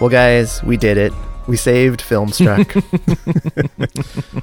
Well, guys, we did it. We saved Filmstruck.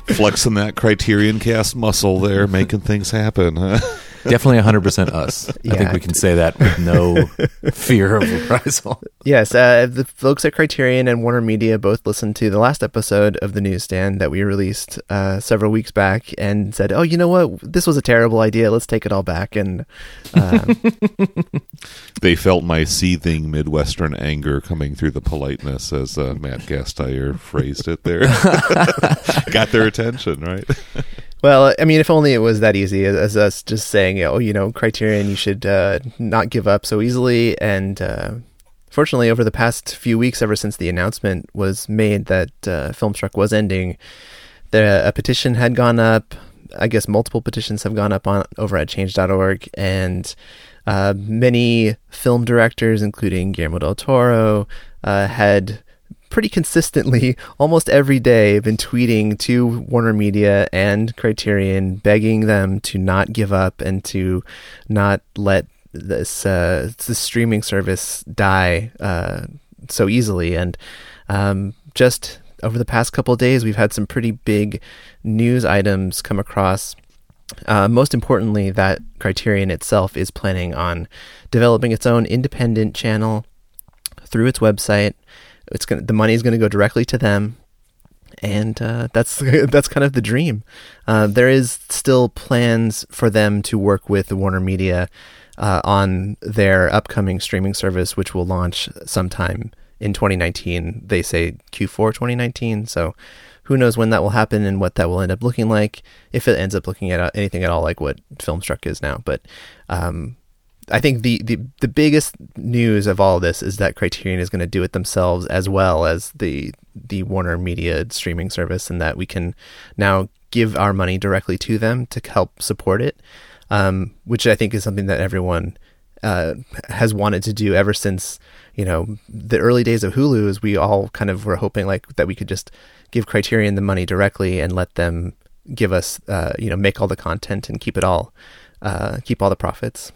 Flexing that Criterion cast muscle there, making things happen. Huh? Definitely 100% us. I think we can say that with no fear of reprisal. yes, uh, the folks at Criterion and Warner Media both listened to the last episode of the newsstand that we released uh, several weeks back and said, "Oh, you know what? This was a terrible idea. Let's take it all back." And um, They felt my seething Midwestern anger coming through the politeness, as uh, Matt Gasteyer phrased it there. Got their attention, right? Well, I mean, if only it was that easy as, us just saying, oh, you know, Criterion, you should uh, not give up so easily. And uh, fortunately, over the past few weeks, ever since the announcement was made that uh, Filmstruck was ending, the a petition had gone up. I guess multiple petitions have gone up on over at Change.org, and uh, many film directors, including Guillermo del Toro, uh, had pretty consistently, almost every day, been tweeting to Warner Media and Criterion, begging them to not give up and to not let this uh, this streaming service die uh, so easily. And um, just over the past couple days, we've had some pretty big news items come across. Uh, most importantly, that Criterion itself is planning on developing its own independent channel through its website. It's gonna, the money is going to go directly to them, and uh, that's that's kind of the dream. Uh, there is still plans for them to work with Warner Media uh, on their upcoming streaming service, which will launch sometime in 2019. They say Q4 2019. So who knows when that will happen and what that will end up looking like if it ends up looking at anything at all like what Filmstruck is now. But um, I think the, the the biggest news of all this is that Criterion is going to do it themselves as well as the the Warner Media streaming service, and that we can now give our money directly to them to help support it, um, which I think is something that everyone uh, has wanted to do ever since you know the early days of Hulu. Is we all kind of were hoping like that we could just give Criterion the money directly and let them give us uh, you know make all the content and keep it all uh, keep all the profits.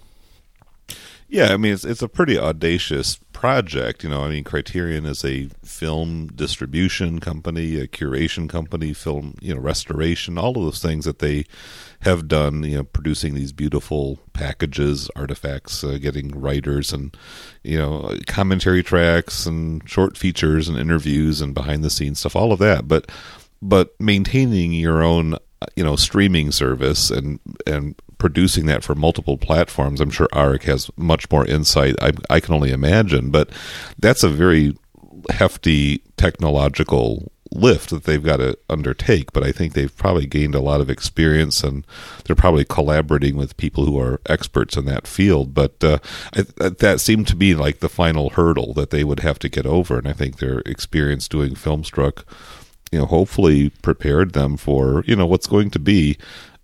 Yeah, I mean it's it's a pretty audacious project. You know, I mean Criterion is a film distribution company, a curation company, film you know restoration, all of those things that they have done. You know, producing these beautiful packages, artifacts, uh, getting writers and you know commentary tracks and short features and interviews and behind the scenes stuff, all of that. But but maintaining your own you know streaming service and and producing that for multiple platforms i'm sure arik has much more insight I, I can only imagine but that's a very hefty technological lift that they've got to undertake but i think they've probably gained a lot of experience and they're probably collaborating with people who are experts in that field but uh, I, that seemed to be like the final hurdle that they would have to get over and i think their experience doing filmstruck you know hopefully prepared them for you know what's going to be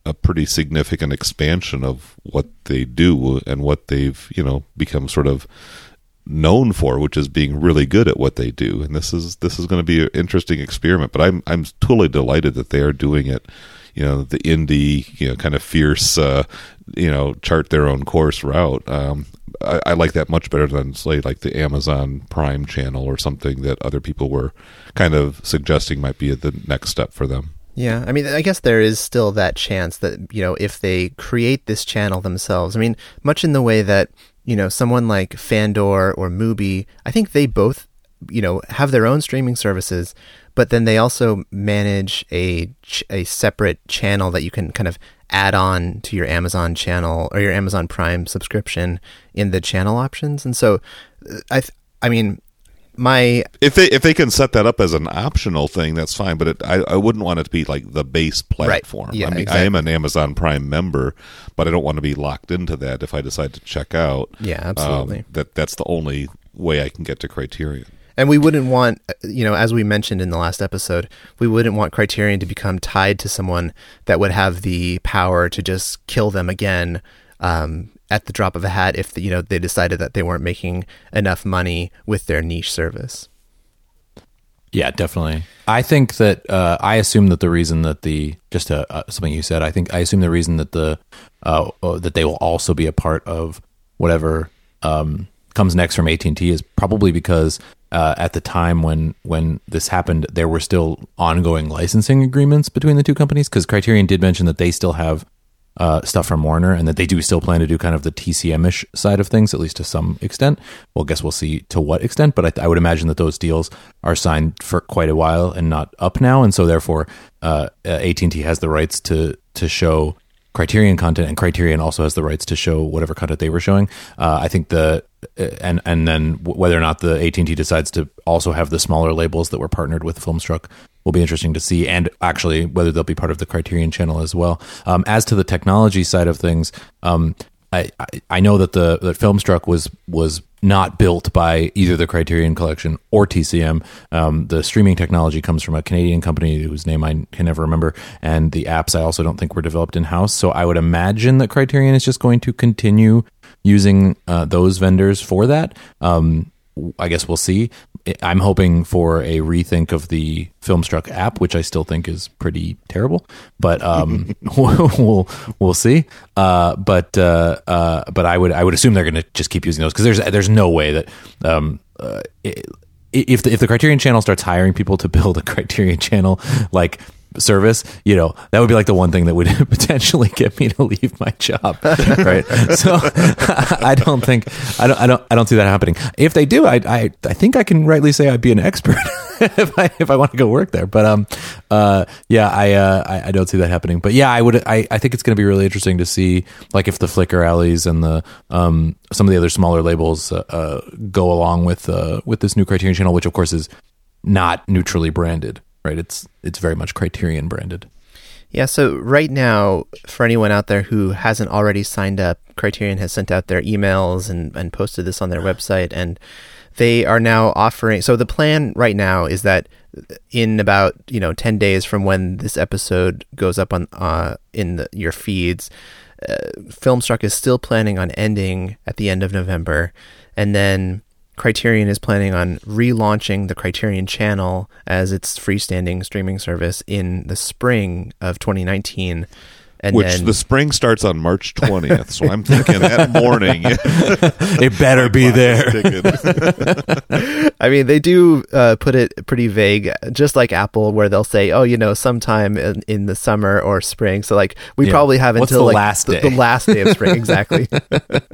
a pretty significant expansion of what they do and what they've you know become sort of known for which is being really good at what they do. And this is this is going to be an interesting experiment but i'm i'm totally delighted that they are doing it. You know the indie you know kind of fierce uh you know chart their own course route. Um I, I like that much better than say like the Amazon Prime channel or something that other people were kind of suggesting might be the next step for them. Yeah, I mean, I guess there is still that chance that you know if they create this channel themselves. I mean, much in the way that you know someone like Fandor or Mubi, I think they both you know have their own streaming services, but then they also manage a a separate channel that you can kind of add on to your Amazon channel or your Amazon Prime subscription in the channel options. And so, uh, I th- I mean, my If they if they can set that up as an optional thing, that's fine. But it, I I wouldn't want it to be like the base platform. Yeah, I mean, I am an Amazon Prime member, but I don't want to be locked into that if I decide to check out. Yeah, absolutely. Um, that that's the only way I can get to Criterion. And we wouldn't want, you know, as we mentioned in the last episode, we wouldn't want Criterion to become tied to someone that would have the power to just kill them again um, at the drop of a hat if, you know, they decided that they weren't making enough money with their niche service. Yeah, definitely. I think that uh, I assume that the reason that the just uh, uh, something you said, I think I assume the reason that the uh, uh, that they will also be a part of whatever um, comes next from AT and T is probably because uh, at the time when when this happened, there were still ongoing licensing agreements between the two companies because Criterion did mention that they still have uh, stuff from Warner and that they do still plan to do kind of the TCM ish side of things, at least to some extent. Well, I guess we'll see to what extent, but I, I, would imagine that those deals are signed for quite a while and not up now, and so therefore uh, AT and T has the rights to to show Criterion content, and Criterion also has the rights to show whatever content they were showing. Uh, I think the uh, and and then whether or not the AT and T decides to also have the smaller labels that were partnered with Filmstruck will be interesting to see, and actually whether they'll be part of the Criterion channel as well. Um, as to the technology side of things, um, I, I, know that the that Filmstruck was was not built by either the Criterion Collection or TCM. Um, the streaming technology comes from a Canadian company whose name I can never remember, and the apps I also don't think were developed in house. So I would imagine that Criterion is just going to continue using uh, those vendors for that. Um, I guess we'll see. I'm hoping for a rethink of the Filmstruck app, which I still think is pretty terrible, but um, we'll we'll see. Uh, but uh, uh, but I would I would assume they're going to just keep using those because there's there's no way that um, uh, if the, if the Criterion Channel starts hiring people to build a Criterion Channel like service, you know, that would be like the one thing that would potentially get me to leave my job, right? so I don't think I don't I don't I don't see that happening. If they do, I I I think I can rightly say I'd be an expert if I if I want to go work there. But um uh yeah, I uh I, I don't see that happening. But yeah, I would I I think it's going to be really interesting to see like if the Flicker Alleys and the um some of the other smaller labels uh, uh go along with uh with this new Criterion channel, which of course is not neutrally branded right? It's it's very much Criterion branded. Yeah, so right now, for anyone out there who hasn't already signed up, Criterion has sent out their emails and, and posted this on their website, and they are now offering. So the plan right now is that in about you know ten days from when this episode goes up on uh, in the, your feeds, uh, Filmstruck is still planning on ending at the end of November, and then Criterion is planning on relaunching the Criterion channel as its freestanding streaming service in the spring of 2019. And Which then, the spring starts on March 20th. so I'm thinking that morning. it better be there. I mean, they do uh, put it pretty vague, just like Apple, where they'll say, oh, you know, sometime in, in the summer or spring. So, like, we yeah. probably have What's until the like, last day? The, the last day of spring. exactly.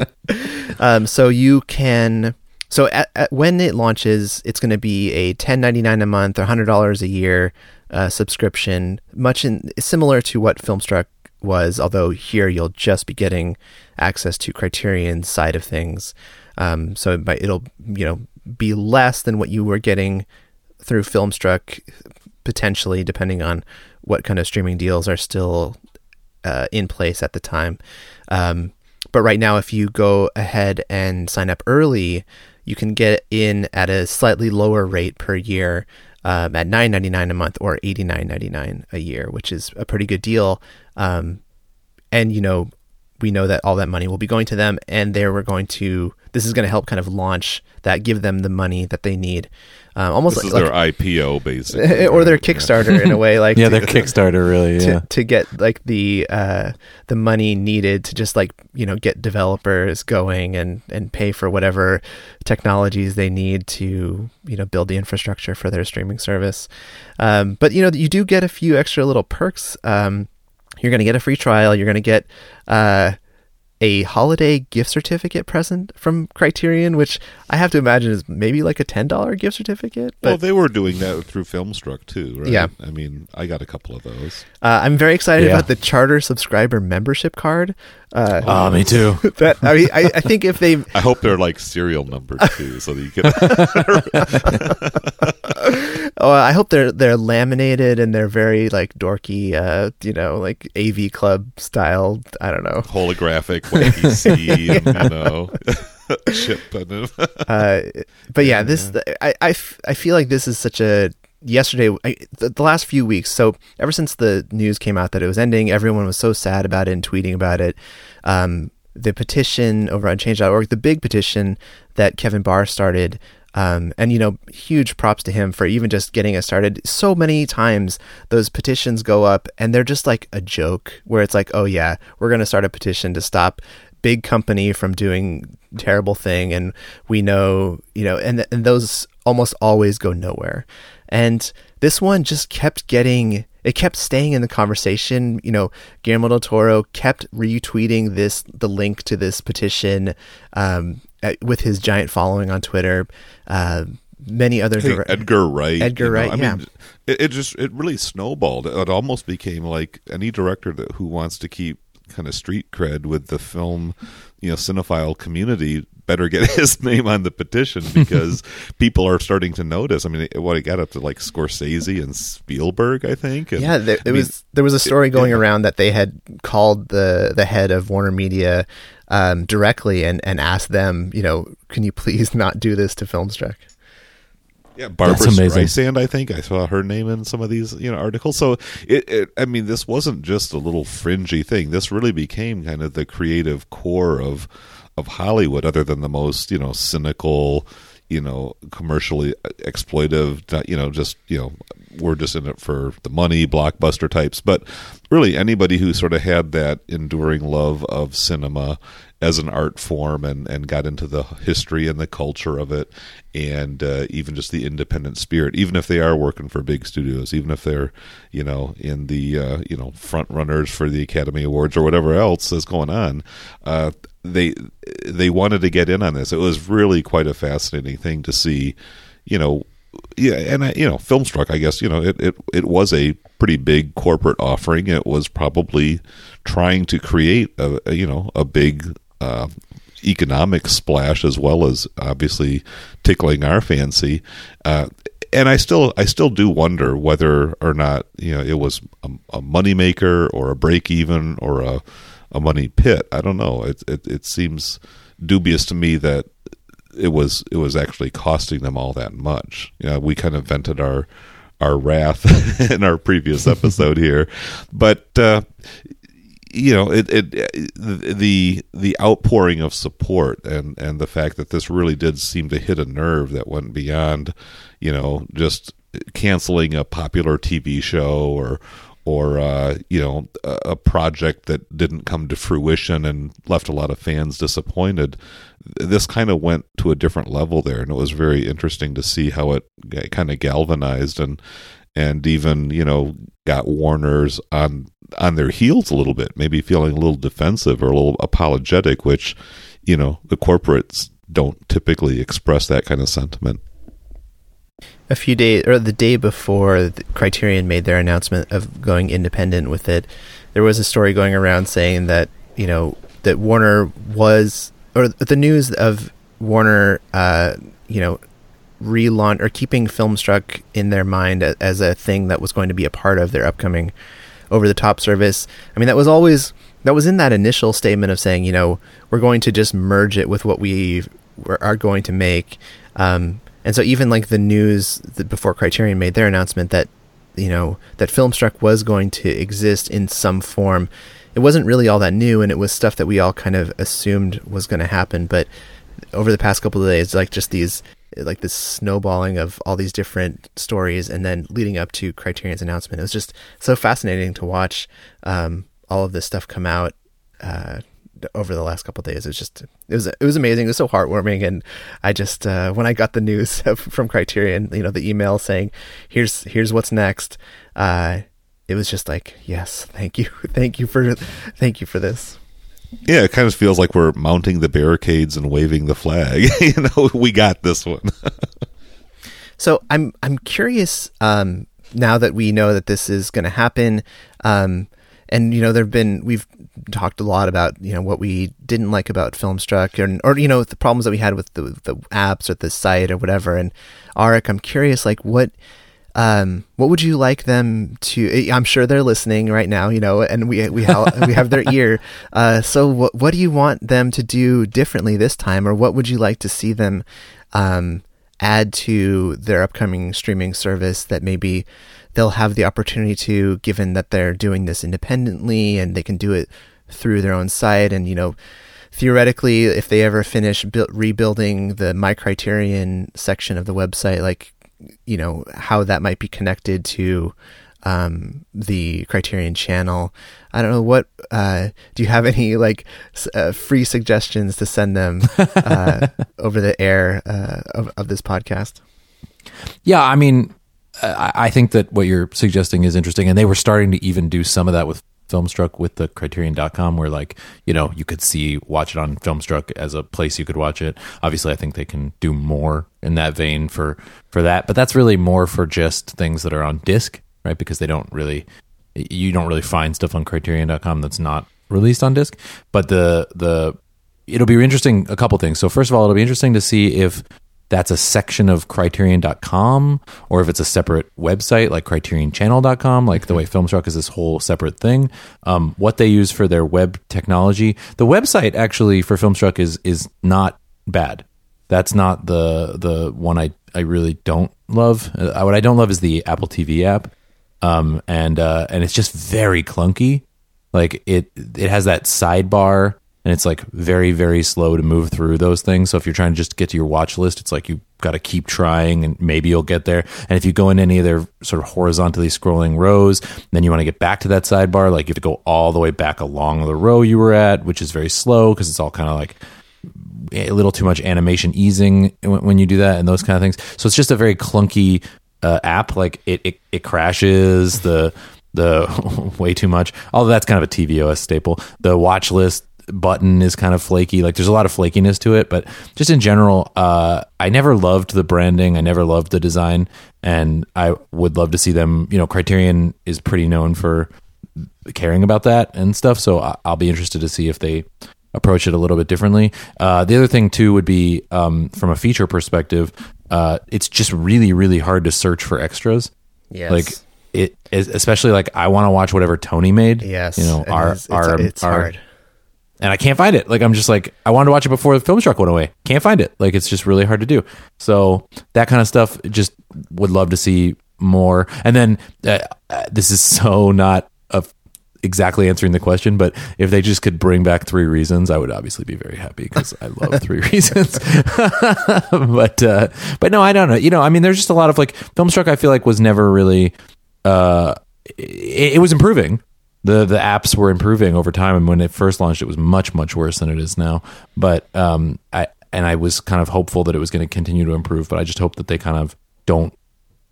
um, so you can so at, at, when it launches, it's going to be a ten ninety nine a month or hundred dollars a year uh, subscription, much in, similar to what Filmstruck was. Although here you'll just be getting access to Criterion's side of things. Um, so it it'll you know be less than what you were getting through Filmstruck, potentially depending on what kind of streaming deals are still uh, in place at the time. Um, but right now, if you go ahead and sign up early, you can get in at a slightly lower rate per year um, at nine ninety nine a month or eighty nine ninety nine a year, which is a pretty good deal. Um, and you know, we know that all that money will be going to them, and they were going to. This is going to help kind of launch that, give them the money that they need um, almost this like, is like, their IPO, basically, or their Kickstarter yeah. in a way. Like yeah, to, their Kickstarter really yeah. to, to get like the uh, the money needed to just like you know get developers going and and pay for whatever technologies they need to you know build the infrastructure for their streaming service. Um, but you know you do get a few extra little perks. Um, you're going to get a free trial. You're going to get uh, a holiday gift certificate present from Criterion, which I have to imagine is maybe like a ten dollar gift certificate. But well, they were doing that through Filmstruck too, right? Yeah, I mean, I got a couple of those. Uh, I'm very excited yeah. about the Charter subscriber membership card. Uh, oh, me too. that I mean, I, I think if they, I hope they're like serial numbered too, so that you can. oh, I hope they're they're laminated and they're very like dorky, uh, you know, like AV Club style. I don't know, holographic, what you see, and, you know. Chip uh, but yeah, this I, I, I feel like this is such a yesterday I, the, the, last few weeks so ever since the news came out that it was ending everyone was so sad about it and tweeting about it. Um, the petition over on change.org the big petition that kevin barr started um, and you know huge props to him for even just getting it started. So many times those petitions go up and they're just like a joke where it's like oh yeah we're going to start a petition to stop big company from doing terrible thing and we know you know and, and those almost always go nowhere. And this one just kept getting it kept staying in the conversation. You know, Guillermo del Toro kept retweeting this the link to this petition um, with his giant following on Twitter. Uh, many other hey, Edgar Wright. Edgar you know, Wright. I yeah. mean, it, it, just it really snowballed. It almost became like any director that who wants to keep kind of street cred with the film, you know, cinephile community better get his name on the petition because people are starting to notice. I mean, what it got up to like Scorsese and Spielberg, I think. And, yeah, there, there was there was a story going it, around that they had called the the head of Warner Media um, directly and and asked them, you know, can you please not do this to Filmstruck? Yeah, Barbra Streisand. I think I saw her name in some of these you know articles. So it, it, I mean, this wasn't just a little fringy thing. This really became kind of the creative core of of Hollywood, other than the most you know cynical, you know, commercially exploitive. You know, just you know, we're just in it for the money, blockbuster types. But really, anybody who sort of had that enduring love of cinema as an art form and, and got into the history and the culture of it and uh, even just the independent spirit even if they are working for big studios even if they're you know in the uh, you know front runners for the academy awards or whatever else is going on uh, they they wanted to get in on this it was really quite a fascinating thing to see you know yeah, and I, you know, Filmstruck. I guess you know it, it. It was a pretty big corporate offering. It was probably trying to create a, a you know a big uh, economic splash as well as obviously tickling our fancy. Uh, and I still, I still do wonder whether or not you know it was a, a moneymaker or a break even or a a money pit. I don't know. It, it it seems dubious to me that it was it was actually costing them all that much. You know, we kind of vented our our wrath in our previous episode here, but uh, you know it, it the the outpouring of support and and the fact that this really did seem to hit a nerve that went beyond you know just canceling a popular TV show or or uh, you know a project that didn't come to fruition and left a lot of fans disappointed. This kind of went to a different level there, and it was very interesting to see how it kind of galvanized and and even you know got Warner's on on their heels a little bit, maybe feeling a little defensive or a little apologetic, which you know the corporates don't typically express that kind of sentiment. A few days or the day before Criterion made their announcement of going independent with it, there was a story going around saying that you know that Warner was or the news of Warner, uh, you know, relaunch or keeping Filmstruck in their mind as a thing that was going to be a part of their upcoming over the top service. I mean, that was always that was in that initial statement of saying, you know, we're going to just merge it with what we are going to make. Um, and so even like the news before Criterion made their announcement that you know that Filmstruck was going to exist in some form, it wasn't really all that new, and it was stuff that we all kind of assumed was going to happen. But over the past couple of days, like just these like this snowballing of all these different stories and then leading up to Criterion's announcement. It was just so fascinating to watch um, all of this stuff come out uh, over the last couple days. It was just it was it was amazing. It was so heartwarming, and I just uh, when I got the news from Criterion, you know, the email saying here's here's what's next. Uh, it was just like yes, thank you, thank you for thank you for this. Yeah, it kind of feels like we're mounting the barricades and waving the flag. you know, we got this one. so I'm I'm curious um, now that we know that this is going to happen. Um, and you know, there've been we've talked a lot about you know what we didn't like about Filmstruck, or or you know the problems that we had with the the apps or the site or whatever. And Arik, I'm curious, like what um, what would you like them to? Eh, I'm sure they're listening right now, you know, and we we have we have their ear. Uh, so what what do you want them to do differently this time, or what would you like to see them um, add to their upcoming streaming service that maybe they'll have the opportunity to, given that they're doing this independently and they can do it through their own site, and you know theoretically, if they ever finish bu- rebuilding the My Criterion section of the website, like you know how that might be connected to um, the Criterion channel. I don't know what. Uh, do you have any like uh, free suggestions to send them uh, over the air uh, of, of this podcast? Yeah, I mean, I, think that what you're suggesting is interesting, and they were starting to even do some of that with Filmstruck with the Criterion.com, where like you know you could see watch it on Filmstruck as a place you could watch it. Obviously, I think they can do more in that vein for for that, but that's really more for just things that are on disc, right? Because they don't really you don't really find stuff on Criterion.com that's not released on disc. But the the it'll be interesting a couple things. So first of all, it'll be interesting to see if that's a section of criterion.com or if it's a separate website like criterionchannel.com like the way filmstruck is this whole separate thing. Um, what they use for their web technology the website actually for filmstruck is is not bad. That's not the the one i i really don't love. Uh, what i don't love is the apple tv app. Um, and uh, and it's just very clunky. Like it it has that sidebar and it's like very very slow to move through those things. So if you're trying to just get to your watch list it's like you got to keep trying and maybe you'll get there. And if you go in any of their sort of horizontally scrolling rows then you want to get back to that sidebar. Like you have to go all the way back along the row you were at which is very slow because it's all kind of like a little too much animation easing when, you do that and those kind of things. So it's just a very clunky uh, app. Like it, it it crashes the the way too much. Although that's kind of a tvOS staple. The watch list button is kind of flaky. Like there's a lot of flakiness to it, but just in general, uh, I never loved the branding. I never loved the design, and I would love to see them. You know, Criterion is pretty known for caring about that and stuff. So I'll be interested to see if they approach it a little bit differently. Uh, the other thing too would be um, from a feature perspective, uh, it's just really really hard to search for extras. Yes. Like it, especially like I want to watch whatever Tony made. yes. you know our is- it's, our it's our hard. And I can't find it. Like I'm just like I wanted to watch it before the Filmstruck went away. Can't find it. Like it's just really hard to do. So that kind of stuff, just would love to see more. And then uh, uh, this is so not a exactly answering the question, but if they just could bring back three reasons, I would obviously be very happy because I love three reasons. but uh, but no, I don't know. You know, I mean, there's just a lot of like Filmstruck. I feel like was never really. Uh, it, it was improving. The the apps were improving over time, and when it first launched, it was much much worse than it is now. But um, I and I was kind of hopeful that it was going to continue to improve. But I just hope that they kind of don't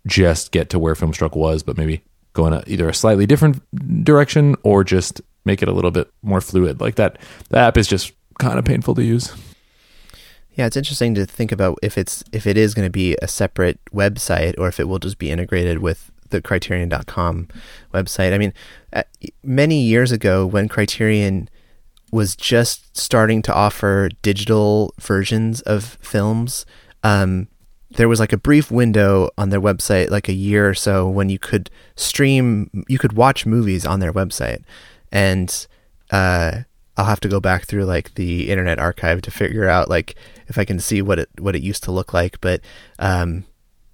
just get to where Filmstruck was, but maybe go in a, either a slightly different direction or just make it a little bit more fluid. Like that, the app is just kind of painful to use. Yeah, it's interesting to think about if it's if it is going to be a separate website or if it will just be integrated with the criterion.com website. I mean, uh, many years ago when Criterion was just starting to offer digital versions of films, um, there was like a brief window on their website, like a year or so, when you could stream, you could watch movies on their website, and uh, I'll have to go back through like the Internet Archive to figure out like if I can see what it what it used to look like. But um,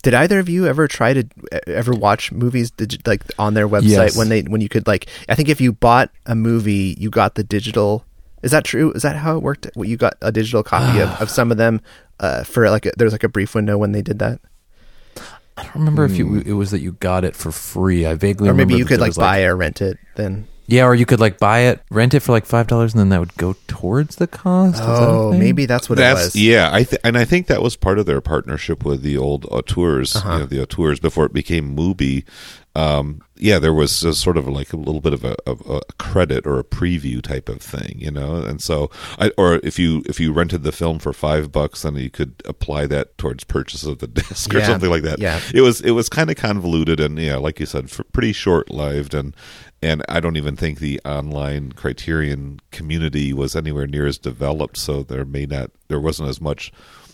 did either of you ever try to ever watch movies digi- like on their website Yes. when they when you could like I think if you bought a movie, you got the digital. Is that true? Is that how it worked? Well, You got a digital copy of, of some of them uh, for like a, there was like a brief window when they did that, I don't remember if you, it was that you got it for free. I vaguely or remember maybe you could like was, buy or rent it. Then Yeah, or you could like buy it, rent it for like five dollars, and then that would go towards the cost. Is that oh, maybe that's what it was. yeah, I th- and I think that was part of their partnership with the old auteurs, Uh-huh. you know, the auteurs before it became Mubi. Um, yeah, there was a sort of like a little bit of a, of a credit or a preview type of thing, you know. And so, I, or if you if you rented the film for five bucks, then you could apply that towards purchase of the disc or Yeah, something like that. yeah. it was it was kind of convoluted and yeah, like you said, pretty short lived and. And I don't even think the online Criterion community was anywhere near as developed, so there may not, there wasn't as much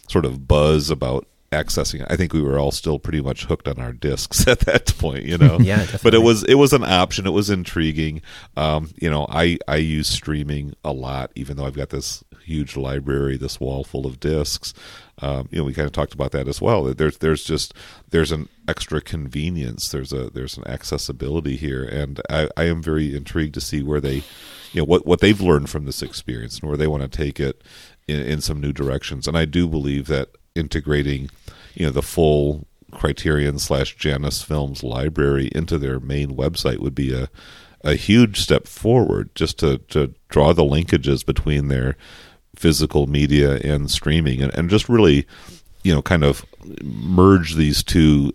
sort of buzz about accessing it. I think we were all still pretty much hooked on our discs at that point, you know. Yeah, definitely. But it was it was an option. It was intriguing. Um, you know, I I use streaming a lot, even though I've got this huge library, this wall full of discs. Um, you know, we kind of talked about that as well. There's there's just there's an extra convenience. There's a there's an accessibility here, and I, I am very intrigued to see where they, you know, what what they've learned from this experience and where they want to take it in, in some new directions. And I do believe that integrating, you know, the full Criterion slash Janus Films library into their main website would be a a huge step forward just to, to draw the linkages between their physical media and streaming and, and just really you know kind of merge these two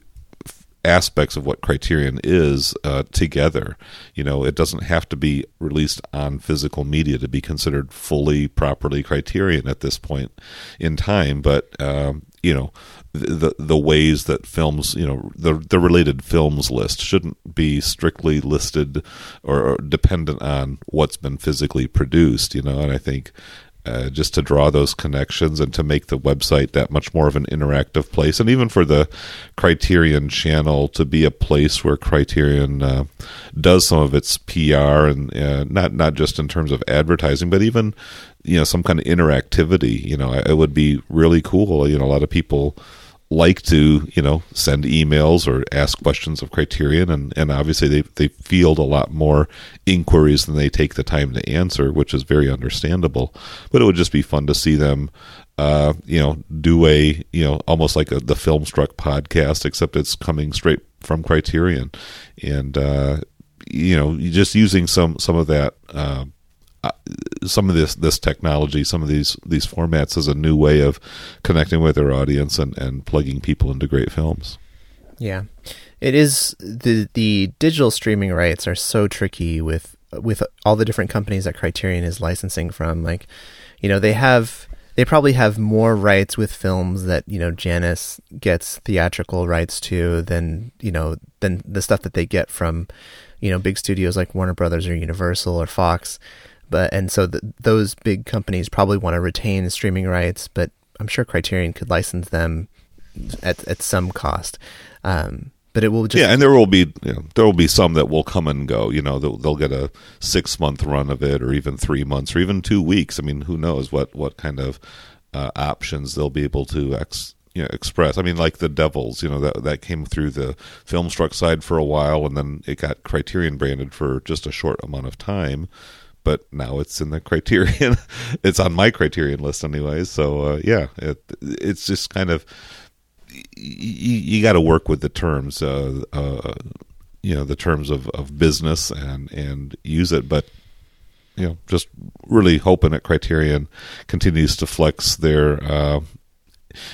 aspects of what Criterion is uh, together. You know, it doesn't have to be released on physical media to be considered fully properly Criterion at this point in time. But um, you know, the the ways that films, you know, the the related films list shouldn't be strictly listed or, or dependent on what's been physically produced. You know, and I think uh, just to draw those connections and to make the website that much more of an interactive place, and even for the Criterion channel to be a place where Criterion uh, does some of its PR and uh, not not just in terms of advertising, but even you know some kind of interactivity. You know, it would be really cool. You know, a lot of people like to you know send emails or ask questions of criterion and, and obviously they, they field a lot more inquiries than they take the time to answer which is very understandable. But it would just be fun to see them uh, you know do a you know almost like a, the filmstruck podcast except it's coming straight from criterion. And uh, you know just using some some of that uh, some of this this technology, some of these these formats as a new way of connecting with their audience and, and plugging people into great films. Yeah, it is the the digital streaming rights are so tricky with with all the different companies that Criterion is licensing from. Like, you know, they have they probably have more rights with films that you know Janus gets theatrical rights to than you know than the stuff that they get from you know big studios like Warner Brothers or Universal or Fox. But and so the, those big companies probably want to retain streaming rights, but I'm sure Criterion could license them at at some cost. Um, but it will just yeah, and there will be you know, there will be some that will come and go. You know, they'll, they'll get a six month run of it, or even three months, or even two weeks. I mean, who knows what what kind of uh, options they'll be able to ex, you know, express. I mean, like the Devils, you know, that that came through the Filmstruck side for a while, and then it got Criterion branded for just a short amount of time but now it's in the criterion. It's on my criterion list anyways so uh, yeah it, it's just kind of you, you got to work with the terms uh, uh, you know the terms of, of business and and use it. But you know just really hoping that criterion continues to flex their uh,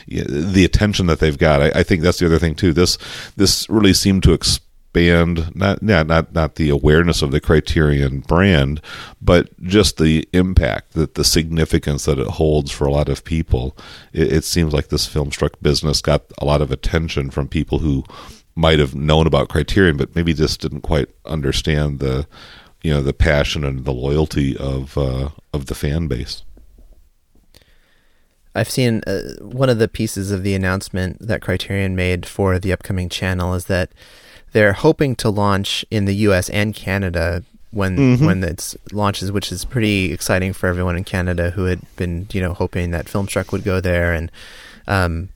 the attention that they've got. I, I, think that's the other thing too. This this really seemed to expand expand not not not not the awareness of the Criterion brand, but just the impact that the significance that it holds for a lot of people. It, it seems like this filmstruck business got a lot of attention from people who might have known about Criterion, but maybe just didn't quite understand the you know the passion and the loyalty of uh, of the fan base. I've seen uh, one of the pieces of the announcement that Criterion made for the upcoming channel is that they're hoping to launch in the U.S. and Canada when mm-hmm. when it launches, which is pretty exciting for everyone in Canada who had been you know hoping that Filmstruck would go there, and um,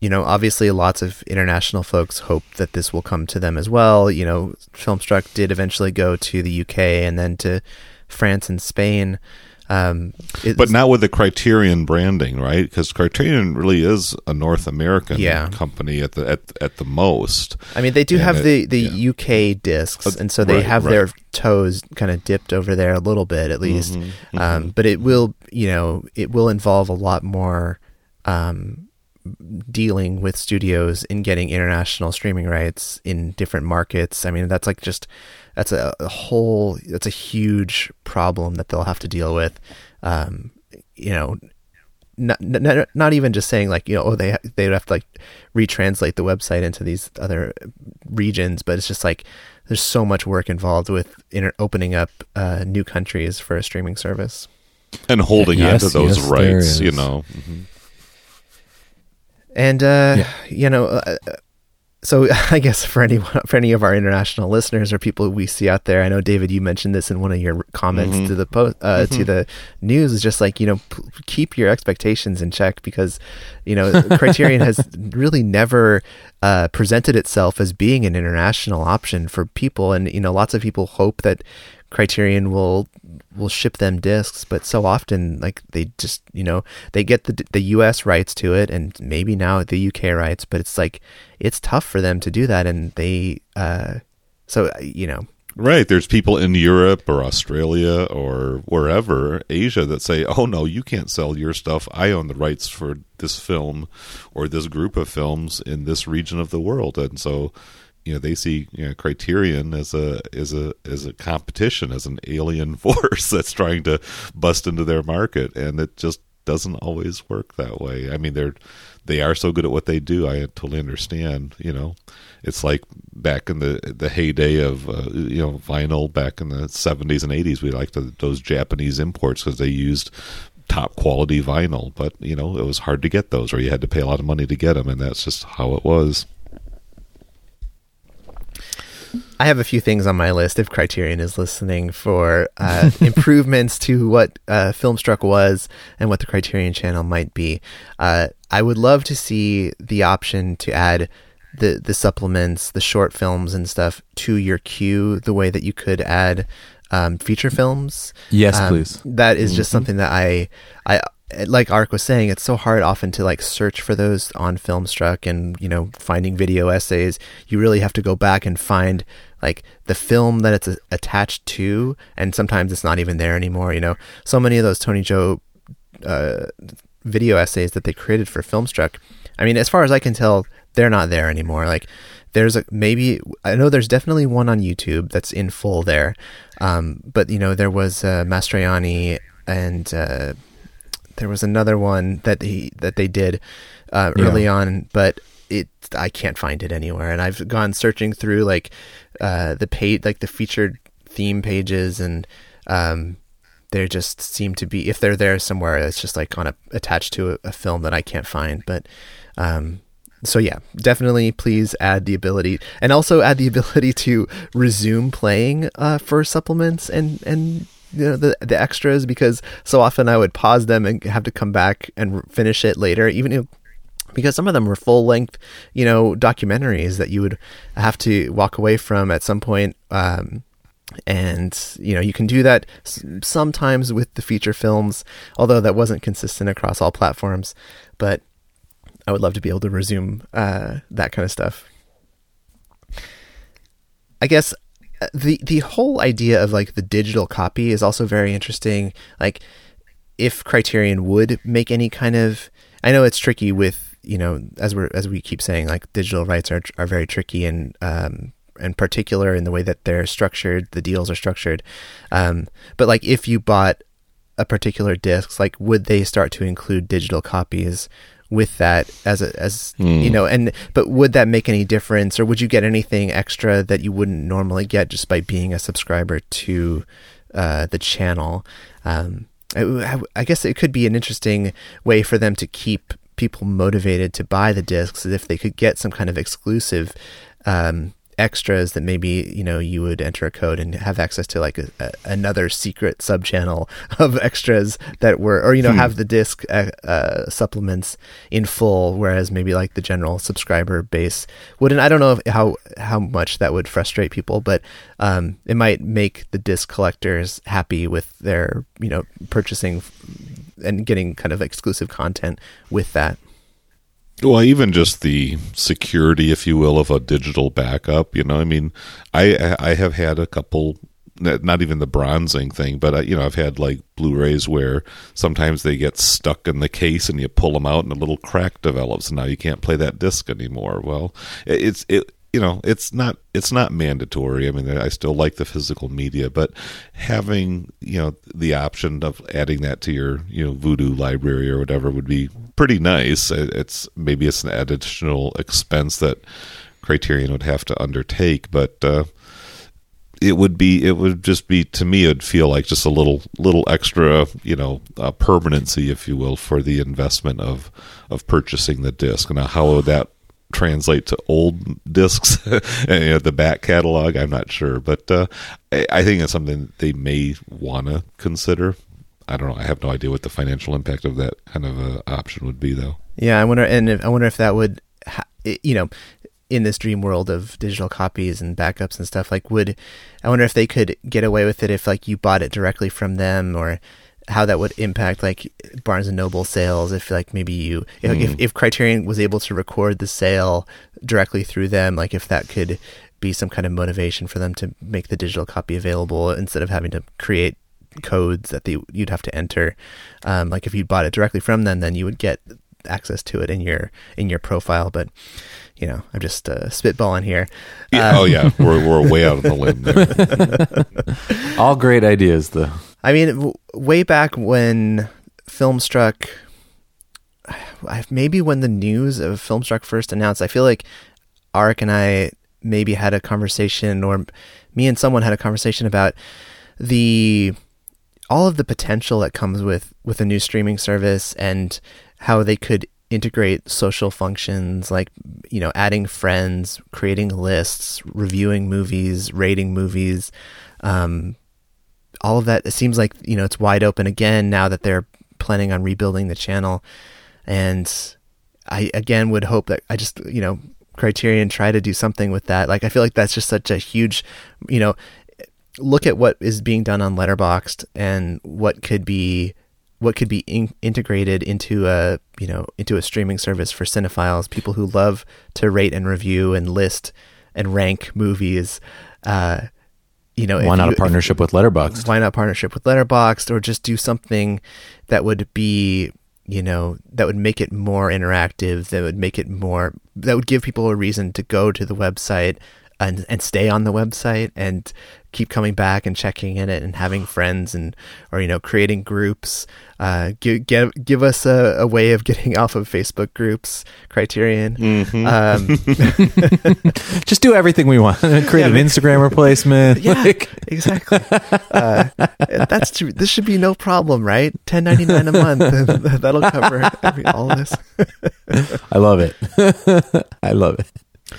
you know obviously lots of international folks hope that this will come to them as well. You know, Filmstruck did eventually go to the UK and then to France and Spain. Um, but now with the Criterion branding, right? Because Criterion really is a North American yeah. company at the at at the most. I mean, they do and have it, the the yeah. UK discs, uh, and so they right, have right. their toes kind of dipped over there a little bit, at least. Mm-hmm, mm-hmm. Um, but it will, you know, it will involve a lot more. Um, dealing with studios in getting international streaming rights in different markets. I mean, that's like just that's a, a whole that's a huge problem that they'll have to deal with. Um, you know, not, not, not even just saying like you know oh they they would have to like retranslate the website into these other regions, but it's just like there's so much work involved with inter- opening up uh, new countries for a streaming service and holding yeah, yes, on to those yes, rights. You know. Mm-hmm. And uh, yeah. you know, uh, so I guess for any for any of our international listeners or people we see out there, I know David, you mentioned this in one of your comments mm-hmm. to the post uh, mm-hmm. to the news. Is just like you know, p- keep your expectations in check because you know Criterion has really never uh, presented itself as being an international option for people, and you know, lots of people hope that Criterion will will ship them discs, but so often like they just you know they get the the U.S. rights to it and maybe now the U.K. rights, but it's like it's tough for them to do that, and they uh, so you know Right. There's people in Europe or Australia or wherever, Asia, that say, oh, no, you can't sell your stuff. I own the rights for this film or this group of films in this region of the world. And so, you know, they see you know, Criterion as a as a as a competition, as an alien force that's trying to bust into their market, and it just doesn't always work that way. I mean, they're they are so good at what they do. I totally understand. You know, it's like back in the the heyday of uh, you know vinyl back in the seventies and eighties. We liked the, those Japanese imports because they used top quality vinyl, but you know it was hard to get those, or you had to pay a lot of money to get them, and that's just how it was. I have a few things on my list if Criterion is listening for uh, improvements to what uh, Filmstruck was and what the Criterion channel might be. Uh, I would love to see the option to add the the supplements, the short films and stuff to your queue, the way that you could add um, feature films. Yes, Um, please. That is just something that I I like Arik was saying, it's so hard often to like search for those on Filmstruck and, you know, finding video essays. You really have to go back and find like the film that it's attached to. And sometimes it's not even there anymore. You know, so many of those Tony Zhou uh, video essays that they created for Filmstruck. I mean, as far as I can tell, they're not there anymore. Like, there's a maybe I know there's definitely one on YouTube that's in full there, um, but you know there was uh, Mastroianni and uh, there was another one that he that they did uh, Yeah. early on, but it I can't find it anywhere. And I've gone searching through like uh, the page, like the featured theme pages, and um, they just seem to be if they're there somewhere, it's just like on a attached to a, a film that I can't find. But um, so yeah, definitely please add the ability, and also add the ability to resume playing uh, for supplements and and you know the the extras because so often I would pause them and have to come back and finish it later, even if because some of them were full length, you know, documentaries that you would have to walk away from at some point. Um, and you know you can do that sometimes with the feature films, although that wasn't consistent across all platforms. But I would love to be able to resume uh, that kind of stuff. I guess the the whole idea of like the digital copy is also very interesting. Like if Criterion would make any kind of I know it's tricky with you know as we're as we keep saying like digital rights are are very tricky and um and particular in the way that they're structured the deals are structured um but like if you bought a particular disc like would they start to include digital copies with that as a as you know and but would that make any difference or would you get anything extra that you wouldn't normally get just by being a subscriber to uh, the channel? Um, I, I guess it could be an interesting way for them to keep people motivated to buy the discs if they could get some kind of exclusive um, extras that maybe you know you would enter a code and have access to like a, a, another secret sub channel of extras that were or you know have the disc uh, uh, supplements in full whereas maybe like the general subscriber base wouldn't. I don't know if, how how much that would frustrate people but um, it might make the disc collectors happy with their you know purchasing and getting kind of exclusive content with that Well, even just the security, if you will, of a digital backup. You know, I mean, I I have had a couple, not even the bronzing thing, but uh, you know, I've had like Blu-rays where sometimes they get stuck in the case, and you pull them out, and a little crack develops, and now you can't play that disc anymore. Well, it's it. You know, it's not it's not mandatory. I mean, I still like the physical media, but having you know the option of adding that to your you know Vudu library or whatever would be pretty nice. It's maybe it's an additional expense that Criterion would have to undertake, but uh, it would be it would just be to me it'd feel like just a little little extra you know uh, permanency, if you will, for the investment of of purchasing the disc. Now, how would that translate to old discs and you know, the back catalog? I'm not sure, but uh, I, I think it's something they may want to consider. I don't know. I have no idea what the financial impact of that kind of uh, option would be, though. Yeah, I wonder, and if, I wonder if that would, ha- you know, in this dream world of digital copies and backups and stuff, like, would I wonder if they could get away with it if like you bought it directly from them, or how that would impact like Barnes and Noble sales? If like maybe you, if, if, if Criterion was able to record the sale directly through them, like if that could be some kind of motivation for them to make the digital copy available instead of having to create codes that they, you'd have to enter. Um, like if you bought it directly from them, then you would get access to it in your in your profile. But you know, I'm just uh, spitballing here. Yeah, Uh, oh yeah, we're we're way out on the limb there. All great ideas, though. I mean, w- way back when Filmstruck, maybe when the news of Filmstruck first announced, I feel like Arik and I maybe had a conversation, or me and someone had a conversation about the all of the potential that comes with with a new streaming service and how they could integrate social functions like you know adding friends creating lists reviewing movies rating movies um, all of that it seems like you know it's wide open again now that they're planning on rebuilding the channel. And i again would hope that i just you know criterion try to do something with that. Like i feel like that's just such a huge you know look at what is being done on letterboxd and what could be what could be in- integrated into a you know into a streaming service for cinephiles people who love to rate and review and list and rank movies uh you know Why not you- a if- partnership with Letterboxd? why not partnership with Letterboxd or just do something that would be you know that would make it more interactive that would make it more that would give people a reason to go to the website and and stay on the website and keep coming back and checking in it and having friends and or you know creating groups uh give give, give us a, a way of getting off of facebook groups criterion um Just do everything we want. Create an Instagram replacement. Yeah, Like- exactly. Uh, that's true. This should be no problem, right? Ten ninety nine a month. That'll cover every, all this. I love it. I love it.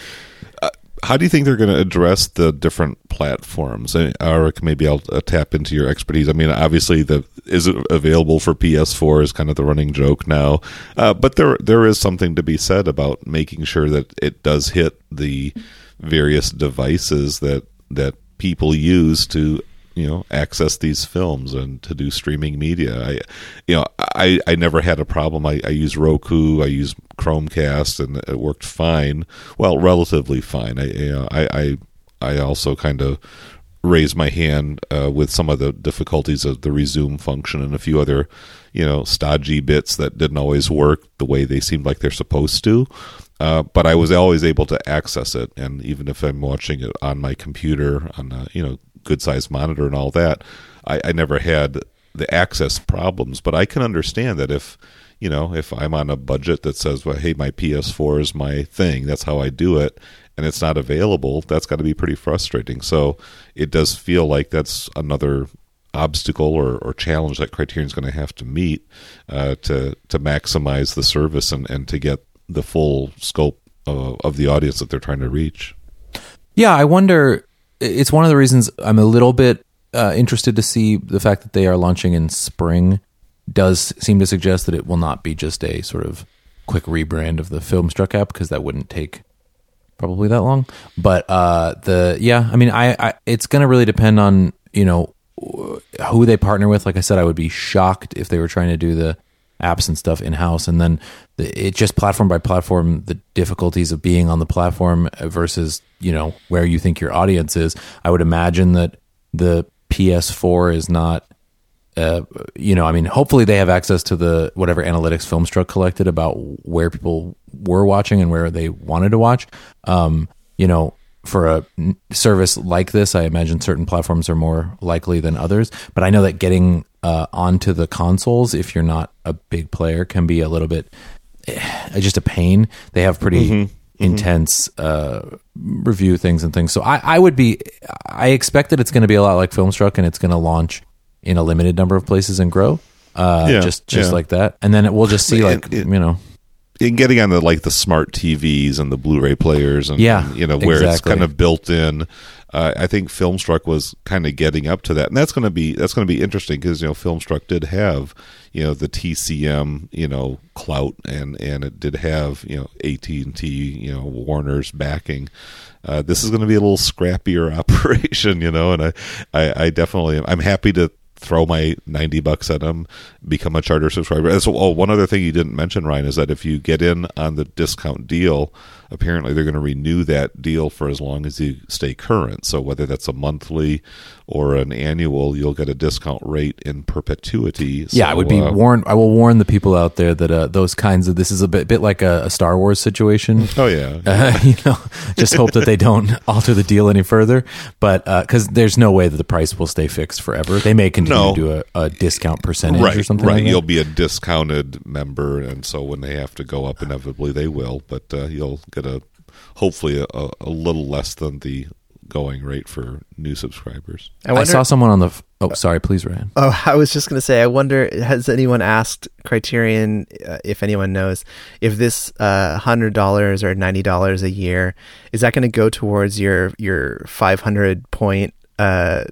How do you think they're going to address the different platforms? I Arik, maybe I'll uh, tap into your expertise. I mean, obviously, the is it available for PS4 is kind of the running joke now, uh, but there there is something to be said about making sure that it does hit the various devices that that people use to you know access these films and to do streaming media. I you know I I never had a problem. I, I use Roku. I use Chromecast, and it worked fine. Well, relatively fine. I you know, I I, I also kind of raised my hand uh, with some of the difficulties of the resume function and a few other you know stodgy bits that didn't always work the way they seemed like they're supposed to. Uh, but I was always able to access it, and even if I'm watching it on my computer on a you know good sized monitor and all that, I, I never had the access problems. But I can understand that if you know if I'm on a budget that says, well, hey, my PS4 is my thing, that's how I do it, and it's not available, that's got to be pretty frustrating. So it does feel like that's another obstacle or, or challenge that Criterion's going to have to meet uh, to to maximize the service and, and to get the full scope of, of the audience that they're trying to reach. Yeah, I wonder. It's one of the reasons I'm a little bit uh, interested to see the fact that they are launching in spring. Does seem to suggest that it will not be just a sort of quick rebrand of the Filmstruck app because that wouldn't take probably that long. But uh, the yeah, I mean, I, I it's going to really depend on you know who they partner with. Like I said, I would be shocked if they were trying to do the apps and stuff in house, and then the, it just platform by platform, the difficulties of being on the platform versus you know where you think your audience is. I would imagine that the PS4 is not. Uh, you know, I mean, hopefully they have access to the whatever analytics Filmstruck collected about where people were watching and where they wanted to watch. Um, you know, for a service like this, I imagine certain platforms are more likely than others. But I know that getting uh, onto the consoles, if you're not a big player, can be a little bit eh, just a pain. They have pretty intense uh, review things and things. So I, I would be, I expect that it's going to be a lot like Filmstruck, and it's going to launch in a limited number of places and grow. Uh, Yeah, just just yeah. like that, and then it, we'll just see like it- you know in getting on the like the smart TVs and the Blu-ray players and, Yeah, and, you know where it's kind of built in. Uh, I think Filmstruck was kind of getting up to that, and that's going to be that's going to be interesting because you know Filmstruck did have you know the TCM you know clout and and it did have you know AT and T you know Warner's backing. Uh, this is going to be a little scrappier operation, you know, and I, I, I definitely I'm happy to throw my 90 bucks at them become a charter subscriber so oh, one other thing you didn't mention ryan is that if you get in on the discount deal apparently they're going to renew that deal for as long as you stay current. So whether that's a monthly or an annual, you'll get a discount rate in perpetuity. yeah, I would be uh, warned. I will warn the people out there that uh, those kinds of this is a bit, bit like a, a Star Wars situation. Oh yeah, Uh, you know, just hope that they don't alter the deal any further. But because there's no way that the price will stay fixed forever, they may continue No. to do a, a discount percentage right, or something. right. like. You'll be a discounted member, and so when they have to go up, inevitably they will. But uh, you'll get a hopefully a, a little less than the going rate for new subscribers. I I, saw someone on the. f- Oh, sorry. Please, Ryan. oh, I was just going to say. I wonder. Has anyone asked Criterion uh, if anyone knows if this uh, hundred dollars or ninety dollars a year is that going to go towards your your five hundred point uh,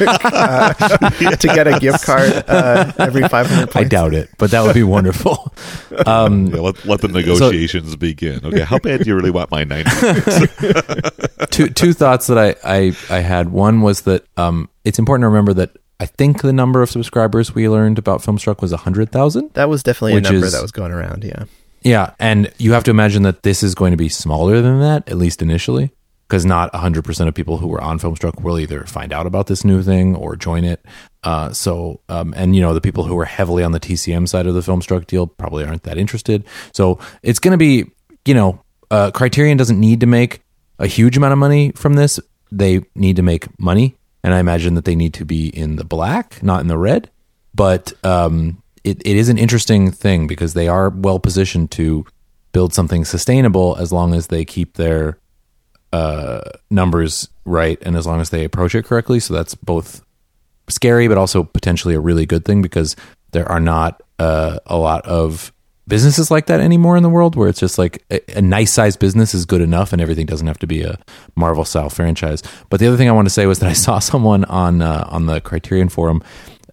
uh, to get a gift card uh, every 500 points. I doubt it, but that would be wonderful. Um, Yeah, let, let the negotiations begin. Okay, how bad do you really want my ninety? two two thoughts that I, I I had. One was that um, it's important to remember that I think the number of subscribers we learned about Filmstruck was hundred thousand. That was definitely a number is- that was going around. Yeah. Yeah, and you have to imagine that this is going to be smaller than that, at least initially, because not 100% of people who were on Filmstruck will either find out about this new thing or join it. Uh, so, um, and you know, the people who are heavily on the TCM side of the Filmstruck deal probably aren't that interested. So it's going to be, you know, uh, Criterion doesn't need to make a huge amount of money from this. They need to make money, and I imagine that they need to be in the black, not in the red. But um, it, it is an interesting thing because they are well positioned to build something sustainable as long as they keep their uh, numbers right and as long as they approach it correctly. So that's both scary, but also potentially a really good thing because there are not uh, a lot of businesses like that anymore in the world where it's just like a, a nice sized business is good enough and everything doesn't have to be a Marvel style franchise. But the other thing I want to say was that I saw someone on uh, on the Criterion forum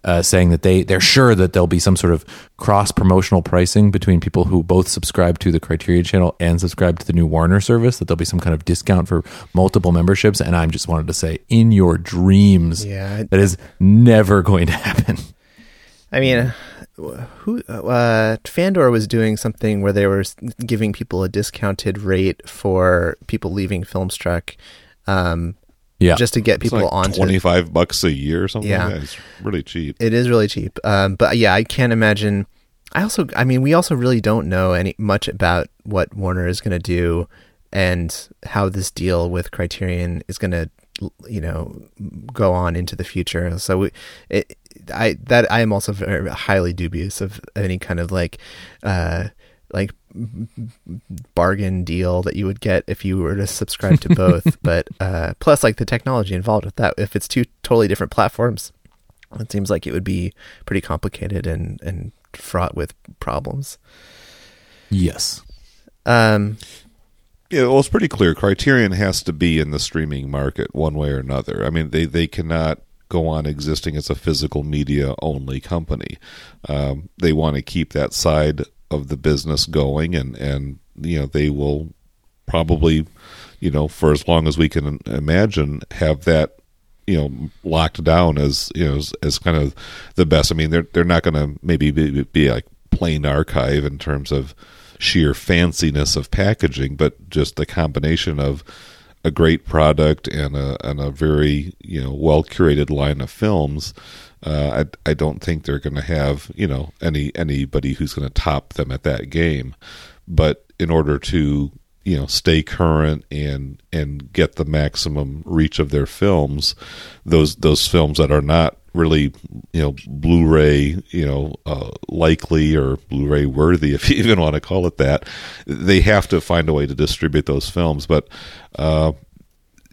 uh, saying that they they're sure that there'll be some sort of cross promotional pricing between people who both subscribe to the Criterion channel and subscribe to the new Warner service. That there'll be some kind of discount for multiple memberships. And I just wanted to say, in your dreams, Yeah. that is never going to happen. I mean, who uh, Fandor was doing something where they were giving people a discounted rate for people leaving Filmstruck, um, Yeah, just to get It's people like onto. twenty five bucks a year or something. Yeah. like. It's really cheap. It is really cheap, um, but yeah, I can't imagine. I also, I mean, we also really don't know any much about what Warner is going to do and how this deal with Criterion is going to, you know, go on into the future. So we, it, I that I am also very highly dubious of any kind of like, uh, like bargain deal that you would get if you were to subscribe to both. but uh, plus, like the technology involved with that, if it's two totally different platforms, it seems like it would be pretty complicated and and fraught with problems. yes, Um, Yeah, well, it's pretty clear. Criterion has to be in the streaming market one way or another. I mean, they they cannot go on existing as a physical media only company. Um, they want to keep that side of the business going, and and you know they will probably, you know, for as long as we can imagine, have that you know locked down as you know as, as kind of the best. I mean, they're they're not going to maybe be, be like plain archive in terms of sheer fanciness of packaging, but just the combination of a great product and a and a very you know well curated line of films. Uh, I I don't think they're going to have you know any anybody who's going to top them at that game, but in order to you know stay current and and get the maximum reach of their films, those those films that are not really you know Blu-ray you know uh, likely or Blu-ray worthy if you even want to call it that they have to find a way to distribute those films. But uh,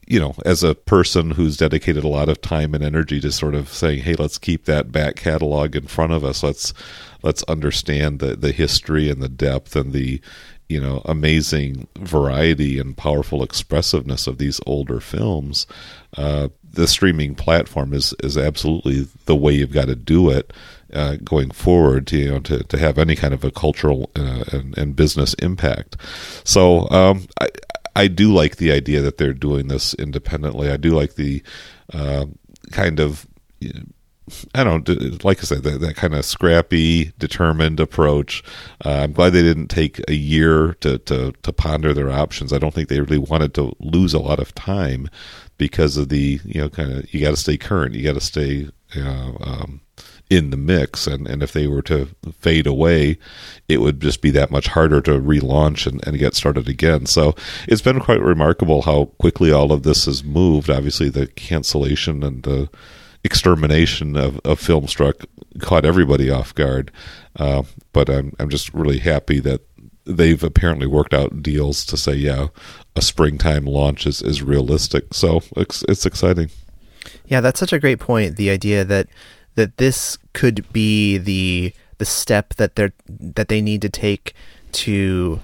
you know as a person who's dedicated a lot of time and energy to sort of saying hey let's keep that back catalog in front of us. Let's let's understand the the history and the depth and the you know amazing variety and powerful expressiveness of these older films. Uh, the streaming platform is is absolutely the way you've got to do it uh, going forward to you know to, to have any kind of a cultural uh, and, and business impact. So um, I I do like the idea that they're doing this independently I do like the uh, kind of you know, I don't like I said, that, that kind of scrappy, determined approach. Uh, I'm glad they didn't take a year to, to, to ponder their options. I don't think they really wanted to lose a lot of time because of the, you know, kind of, you got to stay current, you got to stay, um, in the mix and, and if they were to fade away it would just be that much harder to relaunch and, and get started again so it's been quite remarkable how quickly all of this has moved obviously the cancellation and the extermination of, of Filmstruck caught everybody off guard. Uh, but I'm I'm just really happy that they've apparently worked out deals to say, yeah, a springtime launch is, is realistic. So it's it's exciting. Yeah, that's such a great point. The idea that that this could be the the step that they're that they need to take to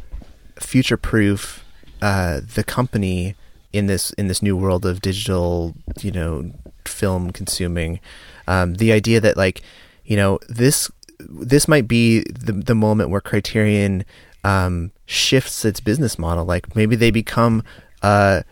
future proof uh, the company in this in this new world of digital, you know, film consuming. Um, the idea that like, you know, this this might be the the moment where Criterion um, shifts its business model. Like maybe they become uh,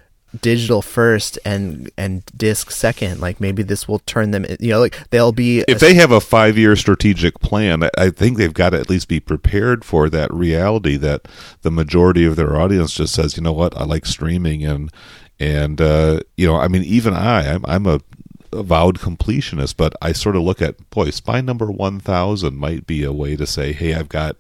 digital first and and disc second. Like maybe this will turn them. You know, like they'll be if they have a five year strategic plan. I think they've got to at least be prepared for that reality that the majority of their audience just says, you know what, I like streaming and and uh, you know, I mean, even I, I'm, I'm a avowed completionist, but I sort of look at boy, spine number one thousand might be a way to say, hey, I've got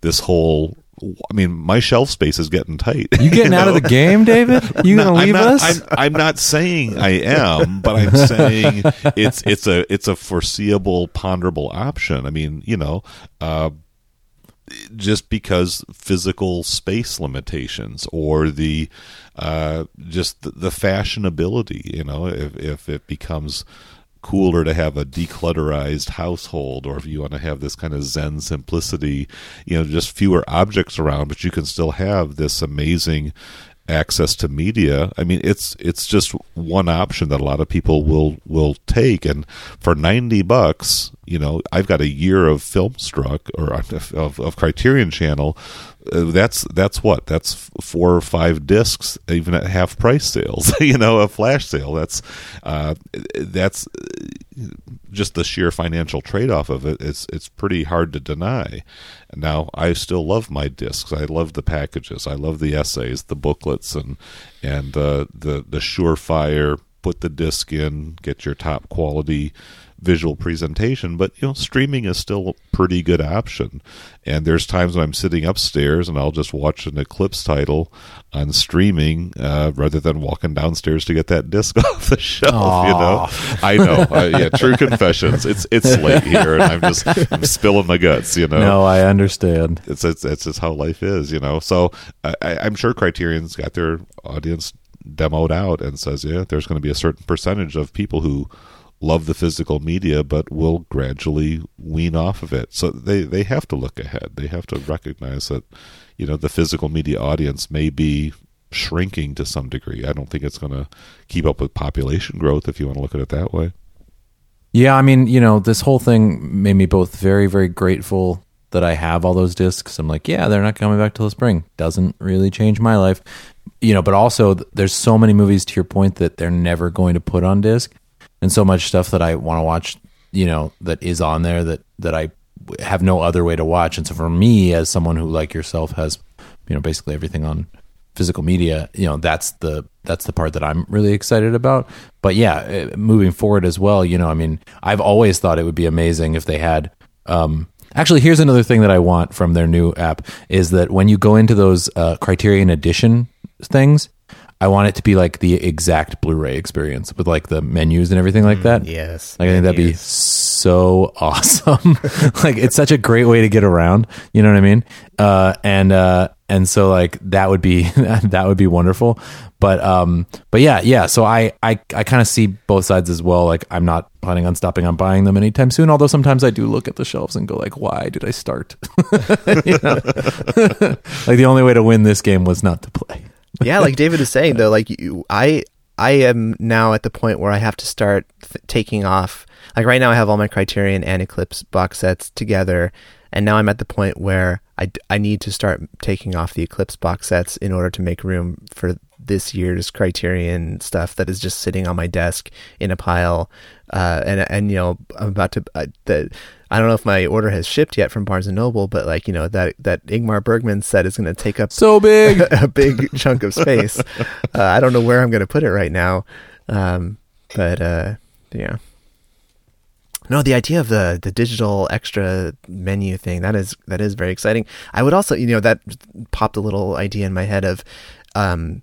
this whole I mean, my shelf space is getting tight. You getting you know? out of the game, David? You no, gonna leave I'm not, us? I'm, I'm, not saying I am, but I'm saying it's it's a it's a foreseeable, ponderable option. I mean, you know, uh, just because physical space limitations or the uh, just the, the, fashionability, you know, if if it becomes cooler to have a declutterized household or if you want to have this kind of zen simplicity you know just fewer objects around but you can still have this amazing access to media. I mean it's it's just one option that a lot of people will will take. And for 90 bucks you know i've got a year of filmstruck or of, of criterion channel uh, that's that's what? That's four or five discs even at half price sales you know a flash sale. That's uh, that's just the sheer financial trade-off of it. It's it's pretty hard to deny. Now i still love my discs. I love the packages. I love the essays the booklets and and uh, the the surefire put the disc in get your top quality visual presentation, but you know, streaming is still a pretty good option. And there's times when I'm sitting upstairs and I'll just watch an Eclipse title on streaming uh, rather than walking downstairs to get that disc off the shelf. Aww. You know, I know. Uh, yeah, true confessions. It's it's late here, and I'm just I'm spilling my guts. You know. No, I understand. It's it's it's just how life is. You know. So I, I'm sure Criterion's got their audience demoed out and says, yeah, there's going to be a certain percentage of people who love the physical media but will gradually wean off of it. So they, they have to look ahead. They have to recognize that, you know, the physical media audience may be shrinking to some degree. I don't think it's going to keep up with population growth if you want to look at it that way. Yeah, I mean, you know, this whole thing made me both very, very grateful that I have all those discs. I'm like, yeah, they're not coming back till the spring. Doesn't really change my life. You know, but also there's so many movies to your point that they're never going to put on disc and so much stuff that I want to watch, you know, that is on there that that I have no other way to watch. And so for me, as someone who like yourself has, you know, basically everything on physical media, you know, that's the that's the part that I'm really excited about. But yeah, uh, moving forward as well, you know, I mean, I've always thought it would be amazing if they had. Um, actually, here's another thing that I want from their new app is that when you go into those uh, Criterion Edition things, I want it to be like the exact Blu-ray experience with like the menus and everything like that. Mm, yes, like I think that'd be so awesome. like it's such a great way to get around. You know what I mean? Uh, and uh, and so like that would be that would be wonderful. But um, but yeah, yeah. So I I I kind of see both sides as well. Like I'm not planning on stopping on buying them anytime soon. Although sometimes I do look at the shelves and go like, why did I start? like the only way to win this game was not to play yeah, like David is saying though, like you, I I am now at the point where I have to start th- taking off. Like right now, I have all my Criterion and Eclipse box sets together, and now I'm at the point where I, I need to start taking off the Eclipse box sets in order to make room for this year's Criterion stuff that is just sitting on my desk in a pile. Uh, and and you know I'm about to uh, that I don't know if my order has shipped yet from Barnes and Noble, but like you know that that Ingmar Bergman set is going to take up So big. a big chunk of space. Uh, I don't know where I'm going to put it right now, um, but uh, yeah. No, the idea of the the digital extra menu thing that is that is very exciting. I would also, you know, that popped a little idea in my head of, um,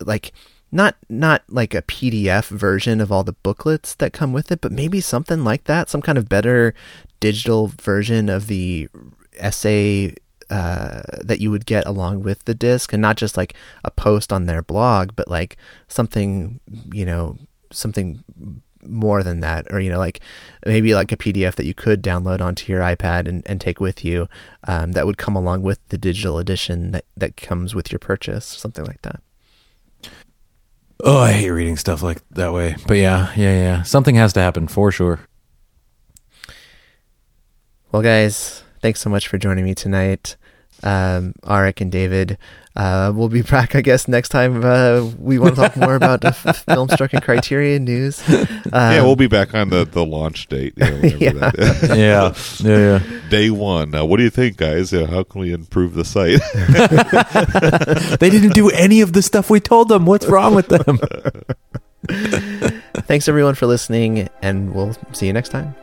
like not not like a PDF version of all the booklets that come with it, but maybe something like that, some kind of better digital version of the essay uh, that you would get along with the disc, and not just like a post on their blog, but like something, you know, something more than that, or you know, like maybe like a PDF that you could download onto your iPad and, and take with you, um, that would come along with the digital edition that that comes with your purchase, something like that. Oh, I hate reading stuff like that way. But yeah, yeah, yeah. Something has to happen for sure. Well, guys, thanks so much for joining me tonight. Um, Arik and David, uh, we'll be back, I guess, next time uh, we want to talk more about the f- Filmstruck and Criterion news. Um, yeah, we'll be back on the, the launch date. You know, Yeah. that is. Yeah, yeah, yeah. Day one. Now, what do you think, guys? Yeah, how can we improve the site? They didn't do any of the stuff we told them. What's wrong with them? thanks, everyone, for listening, and we'll see you next time.